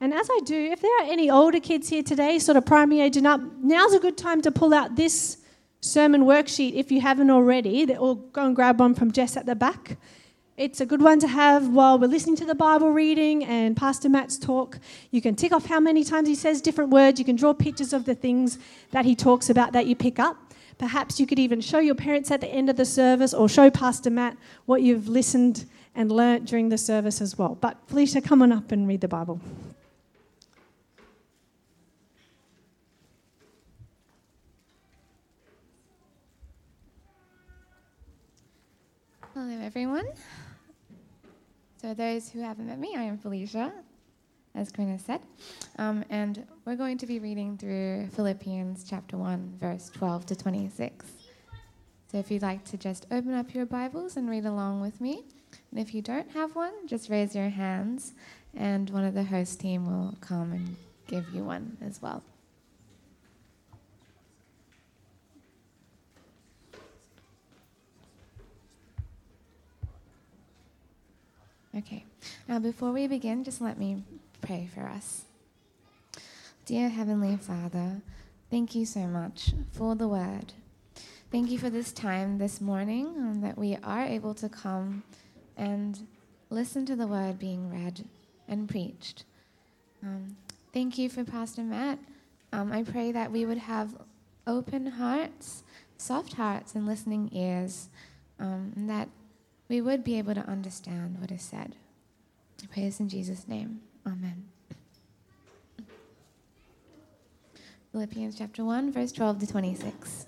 And as I do, if there are any older kids here today, sort of primary age and up, now's a good time to pull out this sermon worksheet if you haven't already, or go and grab one from Jess at the back. It's a good one to have while we're listening to the Bible reading and Pastor Matt's talk. You can tick off how many times he says different words. You can draw pictures of the things that he talks about that you pick up. Perhaps you could even show your parents at the end of the service or show Pastor Matt what you've listened and learnt during the service as well. But Felicia, come on up and read the Bible. Everyone. So, those who haven't met me, I am Felicia, as Karina said. Um, and we're going to be reading through Philippians chapter 1, verse 12 to 26. So, if you'd like to just open up your Bibles and read along with me, and if you don't have one, just raise your hands, and one of the host team will come and give you one as well. Okay. Now, before we begin, just let me pray for us. Dear Heavenly Father, thank you so much for the word. Thank you for this time this morning um, that we are able to come and listen to the word being read and preached. Um, thank you for Pastor Matt. Um, I pray that we would have open hearts, soft hearts, and listening ears, um, and that we would be able to understand what is said. I pray this in Jesus' name. Amen. Philippians chapter 1, verse 12 to 26.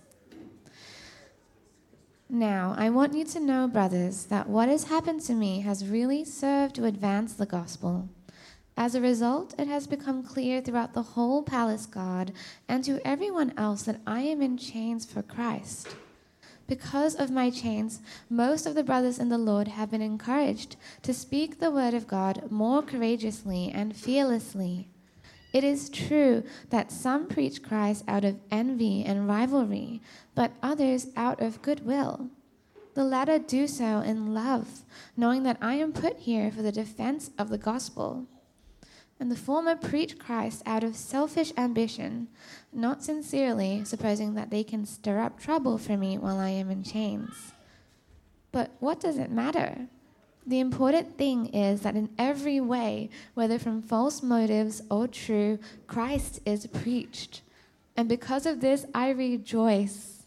Now, I want you to know, brothers, that what has happened to me has really served to advance the gospel. As a result, it has become clear throughout the whole palace guard and to everyone else that I am in chains for Christ. Because of my chains, most of the brothers in the Lord have been encouraged to speak the word of God more courageously and fearlessly. It is true that some preach Christ out of envy and rivalry, but others out of goodwill. The latter do so in love, knowing that I am put here for the defense of the gospel and the former preach Christ out of selfish ambition, not sincerely, supposing that they can stir up trouble for me while I am in chains. But what does it matter? The important thing is that in every way, whether from false motives or true, Christ is preached. And because of this, I rejoice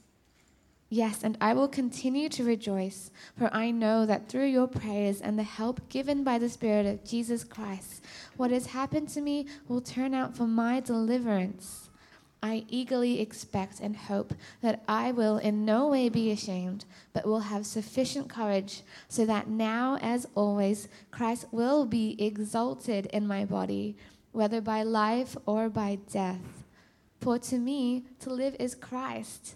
Yes, and I will continue to rejoice, for I know that through your prayers and the help given by the Spirit of Jesus Christ, what has happened to me will turn out for my deliverance. I eagerly expect and hope that I will in no way be ashamed, but will have sufficient courage, so that now, as always, Christ will be exalted in my body, whether by life or by death. For to me, to live is Christ,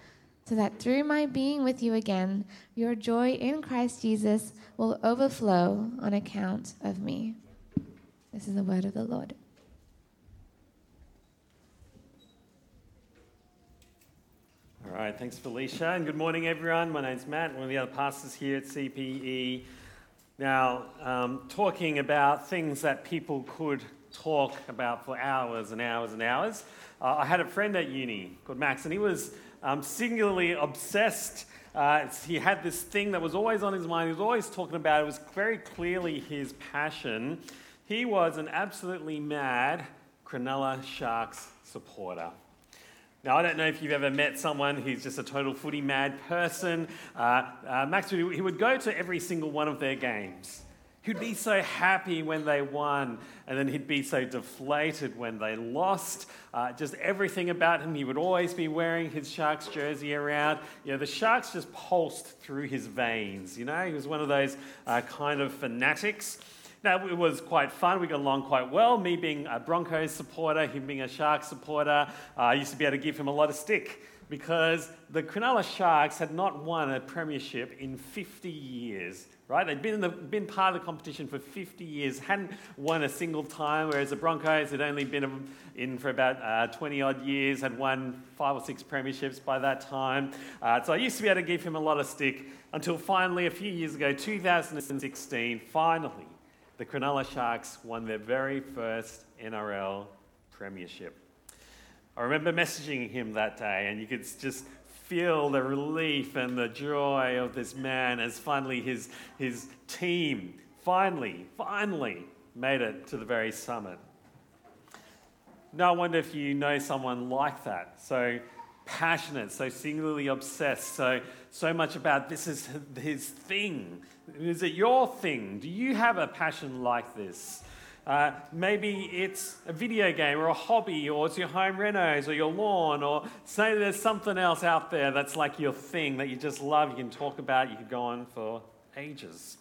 so that through my being with you again, your joy in Christ Jesus will overflow on account of me. This is the word of the Lord. All right, thanks, Felicia, and good morning, everyone. My name's Matt, one of the other pastors here at CPE. Now, um, talking about things that people could talk about for hours and hours and hours. Uh, I had a friend at uni called Max, and he was um, singularly obsessed. Uh, he had this thing that was always on his mind. He was always talking about it. It was very clearly his passion. He was an absolutely mad Cronulla Sharks supporter. Now, I don't know if you've ever met someone who's just a total footy mad person. Uh, uh, Max, he would go to every single one of their games. He'd be so happy when they won, and then he'd be so deflated when they lost. Uh, just everything about him, he would always be wearing his Sharks jersey around. You know, the Sharks just pulsed through his veins. You know, he was one of those uh, kind of fanatics. Now, it was quite fun. We got along quite well. Me being a Broncos supporter, him being a Sharks supporter, uh, I used to be able to give him a lot of stick because the Cronulla Sharks had not won a premiership in 50 years right? They'd been, the, been part of the competition for 50 years, hadn't won a single time, whereas the Broncos had only been in for about uh, 20 odd years, had won five or six premierships by that time. Uh, so I used to be able to give him a lot of stick until finally, a few years ago, 2016, finally, the Cronulla Sharks won their very first NRL premiership. I remember messaging him that day, and you could just feel the relief and the joy of this man as finally his, his team finally, finally made it to the very summit. Now, I wonder if you know someone like that. So passionate, so singularly obsessed, so, so much about this is his thing. Is it your thing? Do you have a passion like this? Uh, maybe it's a video game or a hobby, or it's your home renos or your lawn, or say there's something else out there that's like your thing that you just love, you can talk about, you could go on for ages.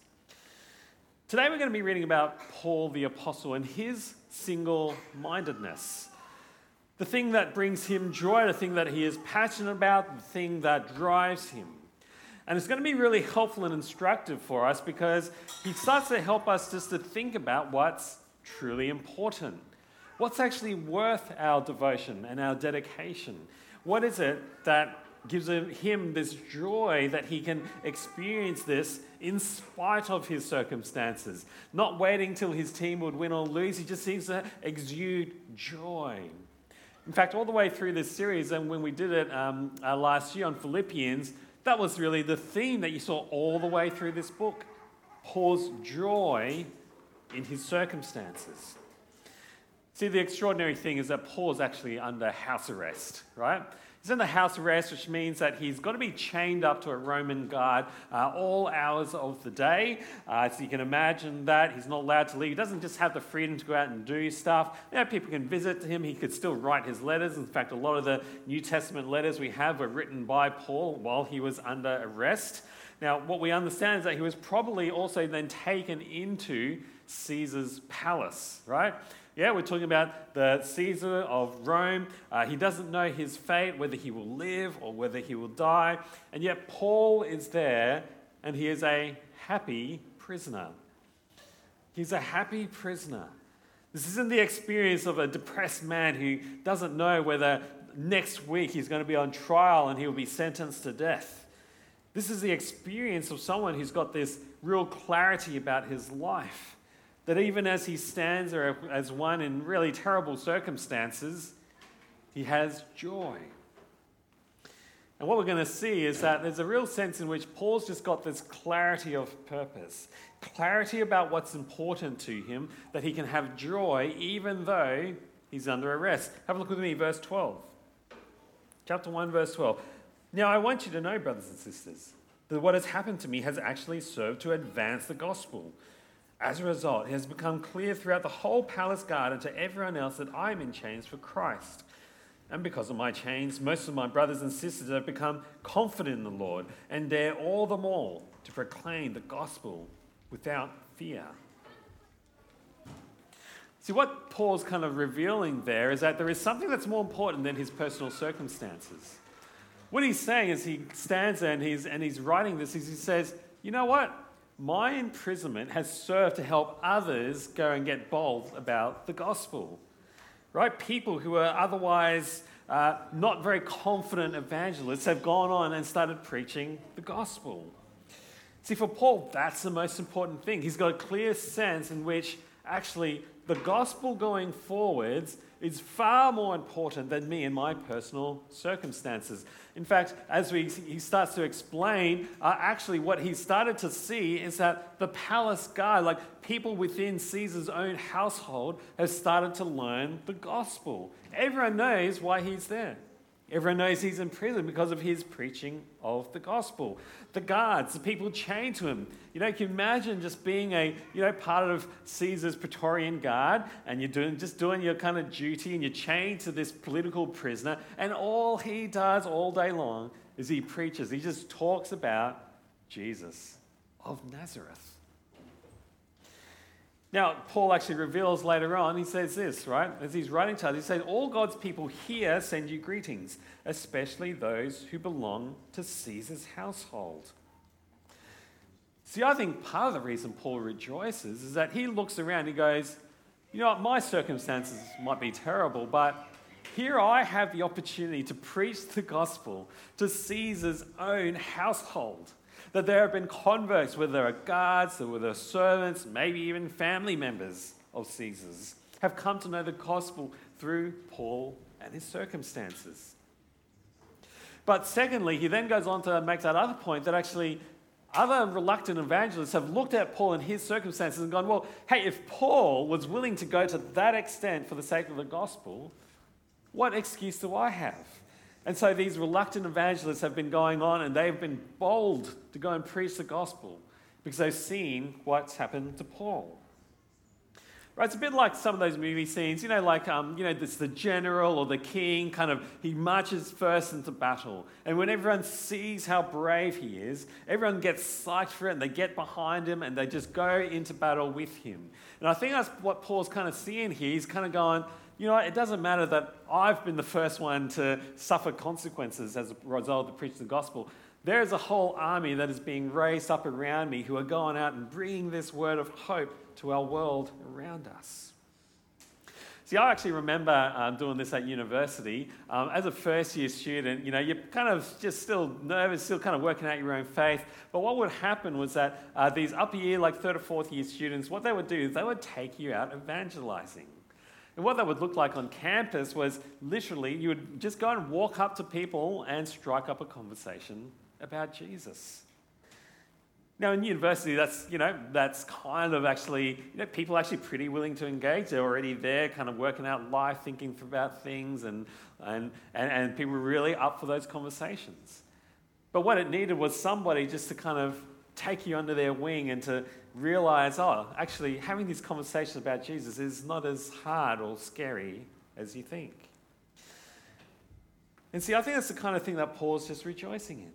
Today we're going to be reading about Paul the Apostle and his single mindedness. The thing that brings him joy, the thing that he is passionate about, the thing that drives him. And it's going to be really helpful and instructive for us because he starts to help us just to think about what's truly important? What's actually worth our devotion and our dedication? What is it that gives him this joy that he can experience this in spite of his circumstances? Not waiting till his team would win or lose, he just seems to exude joy. In fact, all the way through this series, and when we did it um, uh, last year on Philippians, that was really the theme that you saw all the way through this book. Paul's joy in his circumstances. See, the extraordinary thing is that Paul is actually under house arrest, right? He's in the house arrest, which means that he's got to be chained up to a Roman guard uh, all hours of the day. Uh, so you can imagine that. He's not allowed to leave. He doesn't just have the freedom to go out and do stuff. You know, people can visit him. He could still write his letters. In fact, a lot of the New Testament letters we have were written by Paul while he was under arrest. Now, what we understand is that he was probably also then taken into Caesar's palace, right? Yeah, we're talking about the Caesar of Rome. Uh, he doesn't know his fate, whether he will live or whether he will die. And yet, Paul is there and he is a happy prisoner. He's a happy prisoner. This isn't the experience of a depressed man who doesn't know whether next week he's going to be on trial and he will be sentenced to death. This is the experience of someone who's got this real clarity about his life. That even as he stands there as one in really terrible circumstances, he has joy. And what we're going to see is that there's a real sense in which Paul's just got this clarity of purpose, clarity about what's important to him, that he can have joy even though he's under arrest. Have a look with me, verse 12. Chapter 1, verse 12. Now, I want you to know, brothers and sisters, that what has happened to me has actually served to advance the gospel as a result, it has become clear throughout the whole palace garden to everyone else that I am in chains for Christ. And because of my chains, most of my brothers and sisters have become confident in the Lord and dare all the more to proclaim the gospel without fear. See, what Paul's kind of revealing there is that there is something that's more important than his personal circumstances. What he's saying is he stands there and he's, and he's writing this, is he says, you know what? My imprisonment has served to help others go and get bold about the gospel. Right? People who are otherwise uh, not very confident evangelists have gone on and started preaching the gospel. See, for Paul, that's the most important thing. He's got a clear sense in which actually the gospel going forwards is far more important than me and my personal circumstances. In fact, as we, he starts to explain, uh, actually, what he started to see is that the palace guard, like people within Caesar's own household, have started to learn the gospel. Everyone knows why he's there. Everyone knows he's in prison because of his preaching of the gospel. The guards, the people chained to him. You know, can you imagine just being a, you know, part of Caesar's Praetorian Guard and you're doing, just doing your kind of duty and you're chained to this political prisoner and all he does all day long is he preaches. He just talks about Jesus of Nazareth. Now, Paul actually reveals later on, he says this, right? As he's writing to us, he says, All God's people here send you greetings, especially those who belong to Caesar's household. See, I think part of the reason Paul rejoices is that he looks around, he goes, You know what, my circumstances might be terrible, but here I have the opportunity to preach the gospel to Caesar's own household that there have been converts, whether they're guards, whether they're servants, maybe even family members of Caesar's, have come to know the gospel through Paul and his circumstances. But secondly, he then goes on to make that other point that actually other reluctant evangelists have looked at Paul and his circumstances and gone, well, hey, if Paul was willing to go to that extent for the sake of the gospel, what excuse do I have? And so these reluctant evangelists have been going on and they've been bold to go and preach the gospel because they've seen what's happened to Paul. Right, it's a bit like some of those movie scenes, you know, like, um, you know, it's the general or the king kind of, he marches first into battle. And when everyone sees how brave he is, everyone gets psyched for it and they get behind him and they just go into battle with him. And I think that's what Paul's kind of seeing here. He's kind of going, you know, it doesn't matter that I've been the first one to suffer consequences as a result of preaching of the gospel. There is a whole army that is being raised up around me who are going out and bringing this word of hope to our world around us. See, I actually remember um, doing this at university. Um, as a first year student, you know, you're kind of just still nervous, still kind of working out your own faith. But what would happen was that uh, these upper year, like third or fourth year students, what they would do is they would take you out evangelizing. And what that would look like on campus was literally you would just go and walk up to people and strike up a conversation about Jesus. Now, in university, that's, you know, that's kind of actually, you know, people actually pretty willing to engage. They're already there, kind of working out life, thinking about things, and, and, and, and people really up for those conversations. But what it needed was somebody just to kind of take you under their wing and to realize, oh, actually, having these conversations about Jesus is not as hard or scary as you think. And see, I think that's the kind of thing that Paul's just rejoicing in.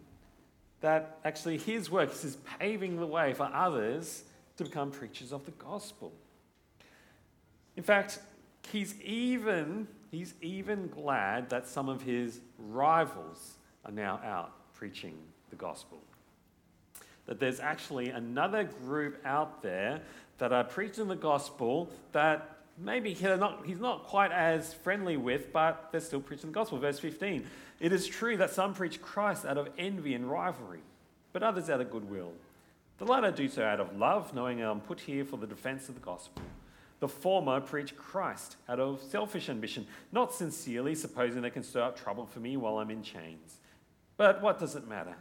That actually his work is paving the way for others to become preachers of the gospel. In fact, he's even, he's even glad that some of his rivals are now out preaching the gospel that there's actually another group out there that are preaching the gospel that maybe he's not, he's not quite as friendly with, but they're still preaching the gospel. Verse 15 It is true that some preach Christ out of envy and rivalry, but others out of goodwill. The latter do so out of love, knowing I'm put here for the defense of the gospel. The former preach Christ out of selfish ambition, not sincerely, supposing they can stir up trouble for me while I'm in chains. But what does it matter?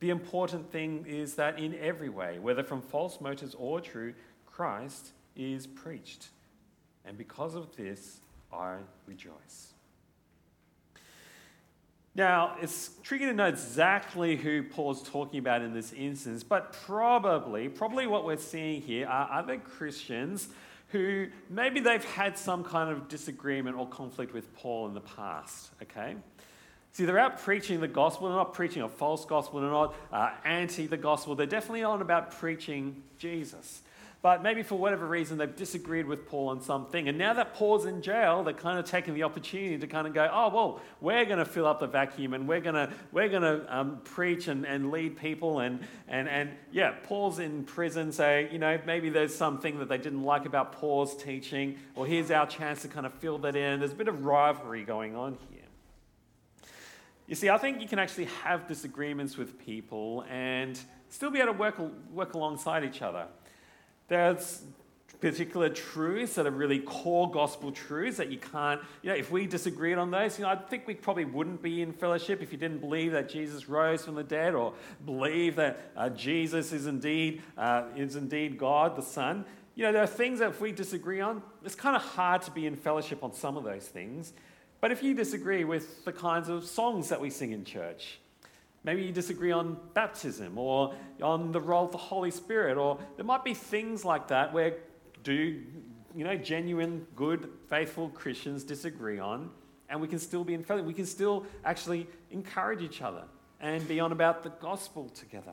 The important thing is that in every way, whether from false motives or true, Christ is preached. And because of this, I rejoice. Now, it's tricky to know exactly who Paul's talking about in this instance, but probably, probably what we're seeing here are other Christians who maybe they've had some kind of disagreement or conflict with Paul in the past, okay? See, they're out preaching the gospel. They're not preaching a false gospel. They're not uh, anti the gospel. They're definitely on about preaching Jesus. But maybe for whatever reason, they've disagreed with Paul on something. And now that Paul's in jail, they're kind of taking the opportunity to kind of go, oh, well, we're going to fill up the vacuum and we're going to, we're going to um, preach and, and lead people. And, and, and yeah, Paul's in prison. So, you know, maybe there's something that they didn't like about Paul's teaching. Or here's our chance to kind of fill that in. There's a bit of rivalry going on here. You see, I think you can actually have disagreements with people and still be able to work, work alongside each other. There's particular truths that are really core gospel truths that you can't, you know, if we disagreed on those, you know, I think we probably wouldn't be in fellowship if you didn't believe that Jesus rose from the dead or believe that uh, Jesus is indeed, uh, is indeed God, the Son. You know, there are things that if we disagree on, it's kind of hard to be in fellowship on some of those things. But if you disagree with the kinds of songs that we sing in church, maybe you disagree on baptism or on the role of the Holy Spirit, or there might be things like that where do you know genuine, good, faithful Christians disagree on, and we can still be in fellowship. We can still actually encourage each other and be on about the gospel together.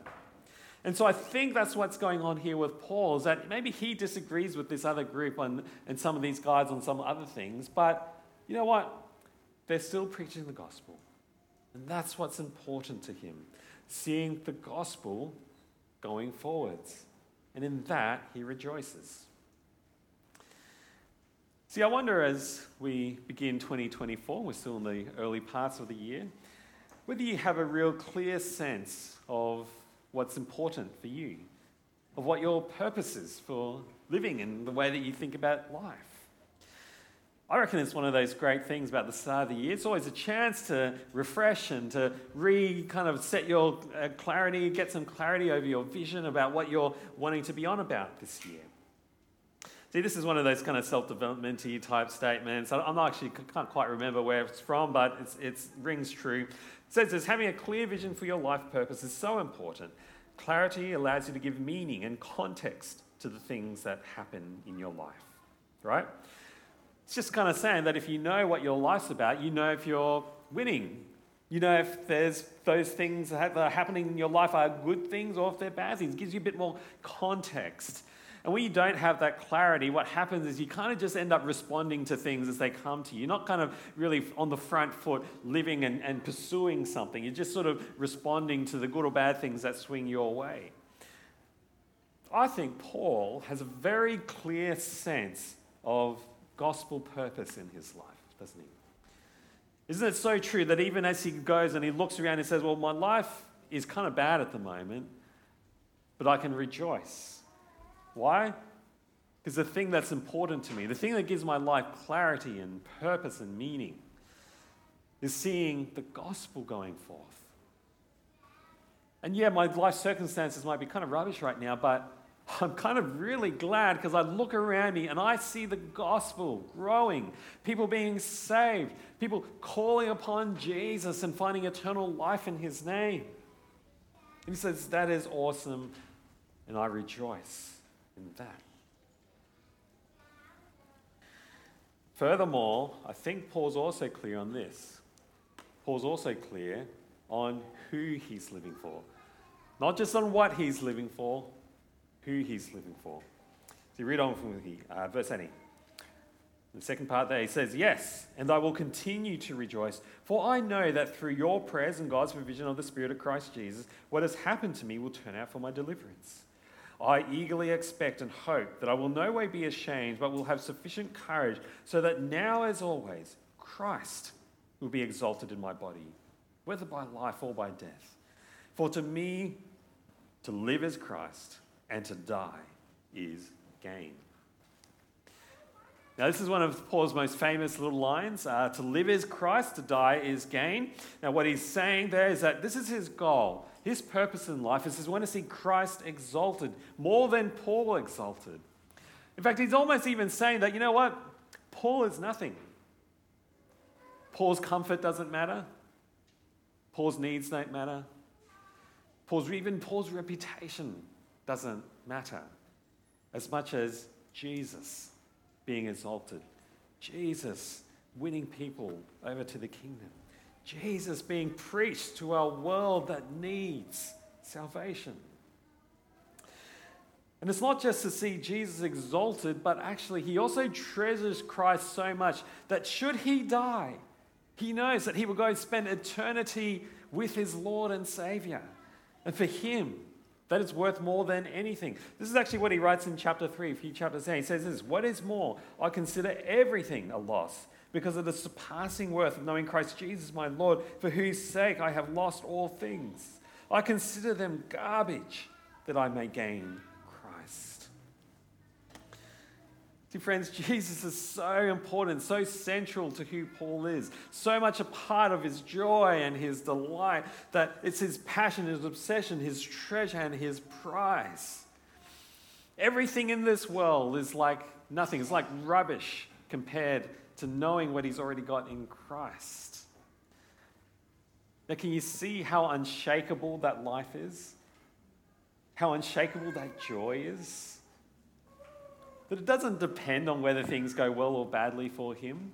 And so I think that's what's going on here with Paul, is that maybe he disagrees with this other group on, and some of these guys on some other things, but you know what? They're still preaching the gospel. And that's what's important to him, seeing the gospel going forwards. And in that, he rejoices. See, I wonder as we begin 2024, we're still in the early parts of the year, whether you have a real clear sense of what's important for you, of what your purpose is for living and the way that you think about life. I reckon it's one of those great things about the start of the year. It's always a chance to refresh and to re kind of set your uh, clarity, get some clarity over your vision about what you're wanting to be on about this year. See, this is one of those kind of self-development type statements. I'm actually can't quite remember where it's from, but it's, it rings true. It says this, having a clear vision for your life purpose is so important. Clarity allows you to give meaning and context to the things that happen in your life, right? It's just kind of saying that if you know what your life's about, you know if you're winning. You know if there's those things that are happening in your life are good things or if they're bad things. It gives you a bit more context. And when you don't have that clarity, what happens is you kind of just end up responding to things as they come to you. You're not kind of really on the front foot living and, and pursuing something. You're just sort of responding to the good or bad things that swing your way. I think Paul has a very clear sense of gospel purpose in his life, doesn't he? Isn't it so true that even as he goes and he looks around and says, Well, my life is kind of bad at the moment, but I can rejoice why? Because the thing that's important to me, the thing that gives my life clarity and purpose and meaning, is seeing the gospel going forth. And yeah, my life circumstances might be kind of rubbish right now, but I'm kind of really glad because I look around me and I see the gospel growing, people being saved, people calling upon Jesus and finding eternal life in his name. And he says, That is awesome, and I rejoice in that. Furthermore, I think Paul's also clear on this. Paul's also clear on who he's living for. Not just on what he's living for, who he's living for. So you read on from uh, verse 80. The second part there, he says, Yes, and I will continue to rejoice, for I know that through your prayers and God's provision of the Spirit of Christ Jesus, what has happened to me will turn out for my deliverance. I eagerly expect and hope that I will no way be ashamed, but will have sufficient courage, so that now, as always, Christ will be exalted in my body, whether by life or by death. For to me, to live is Christ, and to die is gain. Now, this is one of Paul's most famous little lines uh, to live is Christ, to die is gain. Now, what he's saying there is that this is his goal. His purpose in life is he wants to see Christ exalted more than Paul exalted. In fact, he's almost even saying that, you know what? Paul is nothing. Paul's comfort doesn't matter. Paul's needs don't matter. Paul's, even Paul's reputation doesn't matter as much as Jesus being exalted, Jesus winning people over to the kingdom. Jesus being preached to our world that needs salvation. And it's not just to see Jesus exalted, but actually, he also treasures Christ so much that should he die, he knows that he will go and spend eternity with his Lord and Savior. And for him, that is worth more than anything. This is actually what he writes in chapter 3, a few chapters in. He says this What is more, I consider everything a loss because of the surpassing worth of knowing Christ Jesus, my Lord, for whose sake I have lost all things. I consider them garbage that I may gain Christ. Friends, Jesus is so important, so central to who Paul is, so much a part of his joy and his delight that it's his passion, his obsession, his treasure, and his prize. Everything in this world is like nothing, it's like rubbish compared to knowing what he's already got in Christ. Now, can you see how unshakable that life is? How unshakable that joy is? That it doesn't depend on whether things go well or badly for him,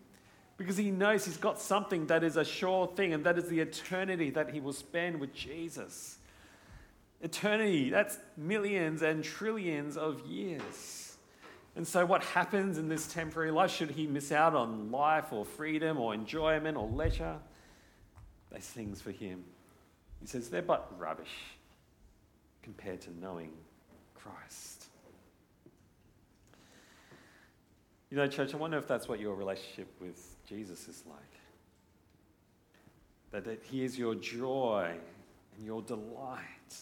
because he knows he's got something that is a sure thing, and that is the eternity that he will spend with Jesus. Eternity, that's millions and trillions of years. And so, what happens in this temporary life? Should he miss out on life or freedom or enjoyment or leisure? Those things for him. He says they're but rubbish compared to knowing Christ. You know, church, I wonder if that's what your relationship with Jesus is like. That He is your joy and your delight.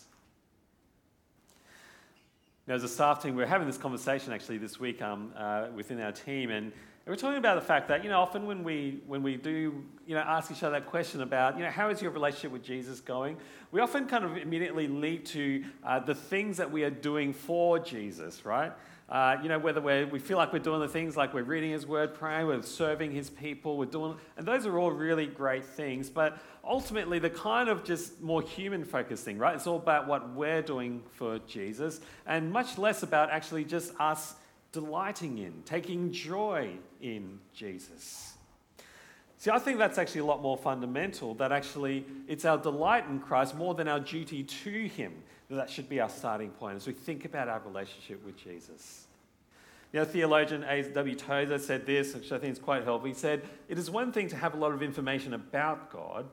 Now, as a staff team, we are having this conversation actually this week um, uh, within our team, and we're talking about the fact that you know often when we when we do you know ask each other that question about you know how is your relationship with Jesus going, we often kind of immediately lead to uh, the things that we are doing for Jesus, right? Uh, you know, whether we feel like we're doing the things like we're reading His Word, praying, we're serving His people, we're doing, and those are all really great things. But ultimately, the kind of just more human focused thing, right? It's all about what we're doing for Jesus, and much less about actually just us delighting in, taking joy in Jesus. See, I think that's actually a lot more fundamental, that actually it's our delight in Christ more than our duty to Him. That should be our starting point as we think about our relationship with Jesus. Know, theologian A.W. Tozer said this, which I think is quite helpful. He said, It is one thing to have a lot of information about God,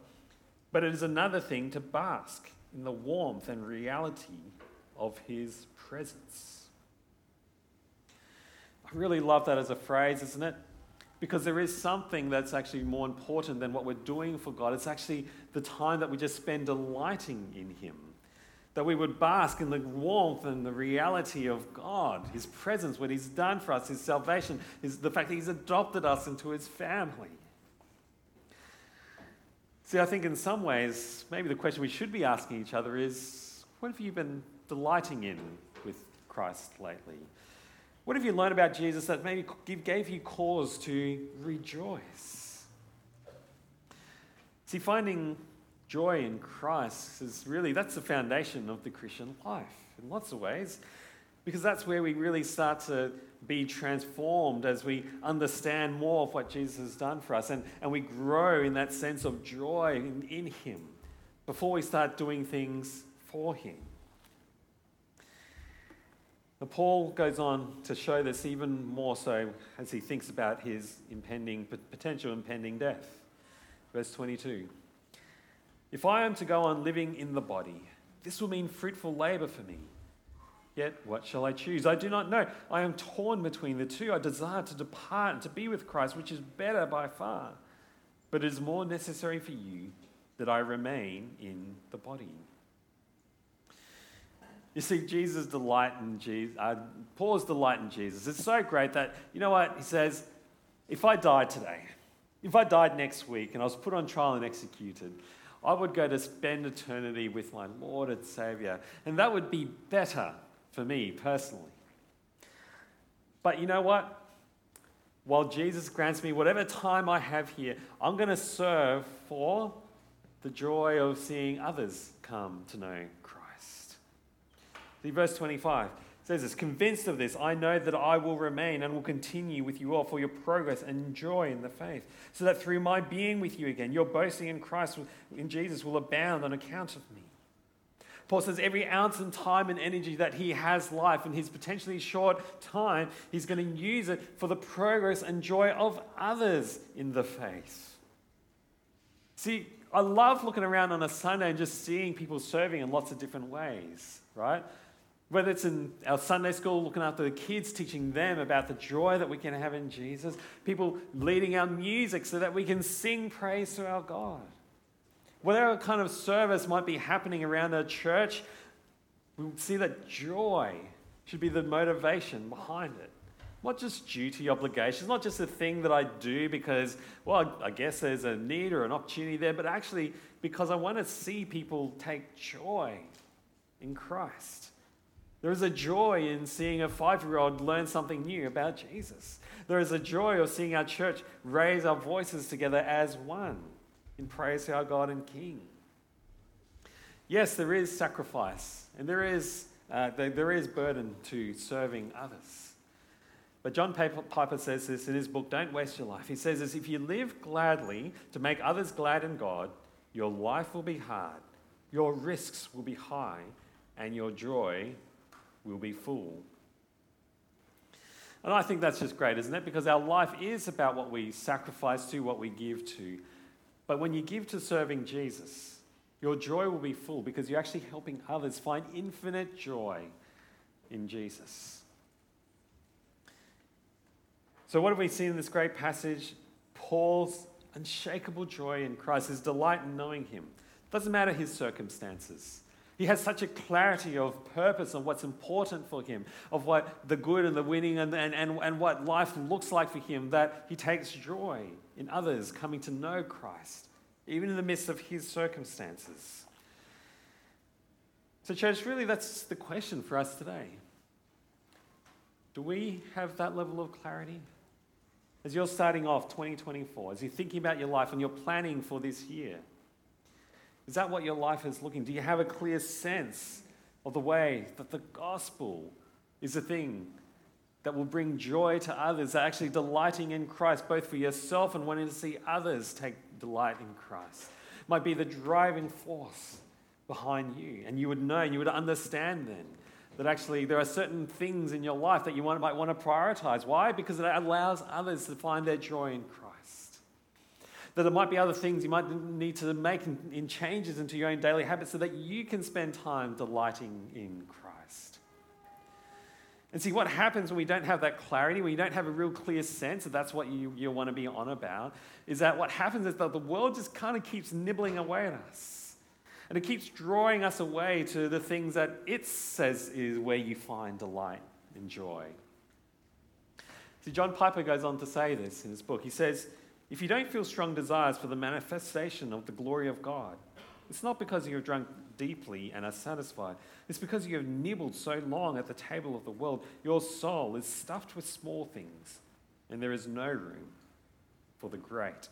but it is another thing to bask in the warmth and reality of His presence. I really love that as a phrase, isn't it? Because there is something that's actually more important than what we're doing for God. It's actually the time that we just spend delighting in Him. That we would bask in the warmth and the reality of God, His presence, what He's done for us, His salvation, His, the fact that He's adopted us into His family. See, I think in some ways, maybe the question we should be asking each other is what have you been delighting in with Christ lately? What have you learned about Jesus that maybe gave you cause to rejoice? See, finding joy in Christ is really, that's the foundation of the Christian life in lots of ways, because that's where we really start to be transformed as we understand more of what Jesus has done for us and, and we grow in that sense of joy in, in Him before we start doing things for Him. Paul goes on to show this even more so as he thinks about his impending, potential impending death. Verse 22 If I am to go on living in the body, this will mean fruitful labor for me. Yet, what shall I choose? I do not know. I am torn between the two. I desire to depart and to be with Christ, which is better by far. But it is more necessary for you that I remain in the body. You see, Jesus' delight in Jesus, uh, Paul's delight in Jesus. It's so great that, you know what? He says, if I died today, if I died next week and I was put on trial and executed, I would go to spend eternity with my Lord and Savior. And that would be better for me personally. But you know what? While Jesus grants me whatever time I have here, I'm going to serve for the joy of seeing others come to know See, verse 25 says this Convinced of this, I know that I will remain and will continue with you all for your progress and joy in the faith, so that through my being with you again, your boasting in Christ, in Jesus, will abound on account of me. Paul says every ounce and time and energy that he has life in his potentially short time, he's going to use it for the progress and joy of others in the faith. See, I love looking around on a Sunday and just seeing people serving in lots of different ways, right? Whether it's in our Sunday school, looking after the kids, teaching them about the joy that we can have in Jesus, people leading our music so that we can sing praise to our God. Whatever kind of service might be happening around our church, we see that joy should be the motivation behind it. Not just duty obligations, not just a thing that I do because, well, I guess there's a need or an opportunity there, but actually because I want to see people take joy in Christ. There is a joy in seeing a five year old learn something new about Jesus. There is a joy of seeing our church raise our voices together as one in praise to our God and King. Yes, there is sacrifice and there is, uh, there is burden to serving others. But John Piper says this in his book, Don't Waste Your Life. He says this if you live gladly to make others glad in God, your life will be hard, your risks will be high, and your joy will be full. And I think that's just great, isn't it? Because our life is about what we sacrifice to, what we give to. But when you give to serving Jesus, your joy will be full because you're actually helping others find infinite joy in Jesus. So, what have we seen in this great passage? Paul's unshakable joy in Christ, his delight in knowing him. Doesn't matter his circumstances. He has such a clarity of purpose of what's important for him, of what the good and the winning and, and, and, and what life looks like for him, that he takes joy in others coming to know Christ, even in the midst of his circumstances. So, church, really, that's the question for us today. Do we have that level of clarity? As you're starting off 2024, as you're thinking about your life and you're planning for this year, is that what your life is looking? Do you have a clear sense of the way that the gospel is a thing that will bring joy to others, actually delighting in Christ, both for yourself and wanting to see others take delight in Christ? Might be the driving force behind you. And you would know, and you would understand then that actually there are certain things in your life that you might want to prioritize. Why? Because it allows others to find their joy in Christ that there might be other things you might need to make in, in changes into your own daily habits so that you can spend time delighting in Christ. And see, what happens when we don't have that clarity, when you don't have a real clear sense that that's what you, you want to be on about, is that what happens is that the world just kind of keeps nibbling away at us. And it keeps drawing us away to the things that it says is where you find delight and joy. See, John Piper goes on to say this in his book. He says, if you don't feel strong desires for the manifestation of the glory of God, it's not because you have drunk deeply and are satisfied. It's because you have nibbled so long at the table of the world. Your soul is stuffed with small things, and there is no room for the great.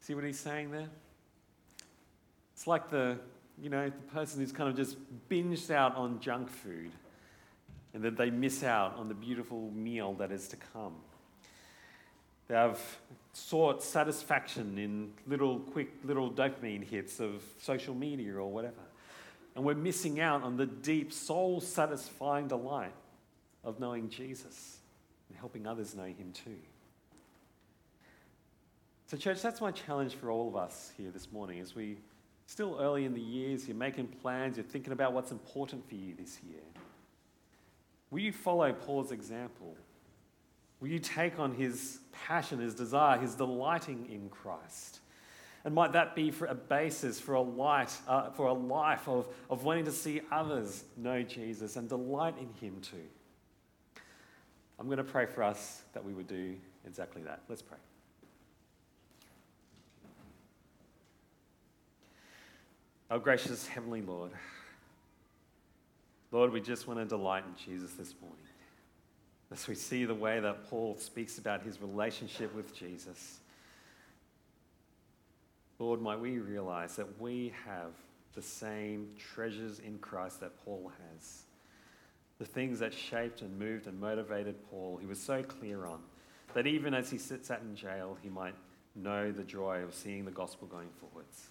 See what he's saying there? It's like the, you know, the person who's kind of just binged out on junk food and that they miss out on the beautiful meal that is to come. They have sought satisfaction in little quick little dopamine hits of social media or whatever. And we're missing out on the deep, soul satisfying delight of knowing Jesus and helping others know him too. So, church, that's my challenge for all of us here this morning as we still early in the years, you're making plans, you're thinking about what's important for you this year. Will you follow Paul's example Will you take on his passion, his desire, his delighting in Christ? And might that be for a basis for a light, uh, for a life of, of wanting to see others know Jesus and delight in him too? I'm going to pray for us that we would do exactly that. Let's pray. Our gracious Heavenly Lord, Lord, we just want to delight in Jesus this morning. As we see the way that Paul speaks about his relationship with Jesus, Lord, might we realize that we have the same treasures in Christ that Paul has. The things that shaped and moved and motivated Paul, he was so clear on that even as he sits at in jail, he might know the joy of seeing the gospel going forwards.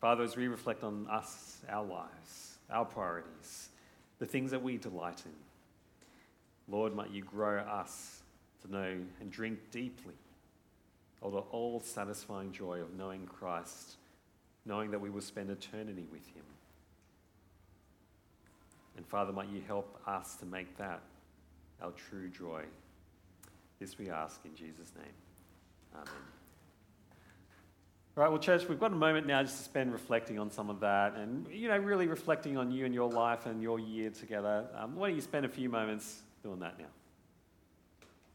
Father, as we reflect on us, our lives, our priorities, the things that we delight in, Lord, might you grow us to know and drink deeply of the all satisfying joy of knowing Christ, knowing that we will spend eternity with him. And Father, might you help us to make that our true joy. This we ask in Jesus' name. Amen. All right, well, church, we've got a moment now just to spend reflecting on some of that and, you know, really reflecting on you and your life and your year together. Um, why don't you spend a few moments doing that now.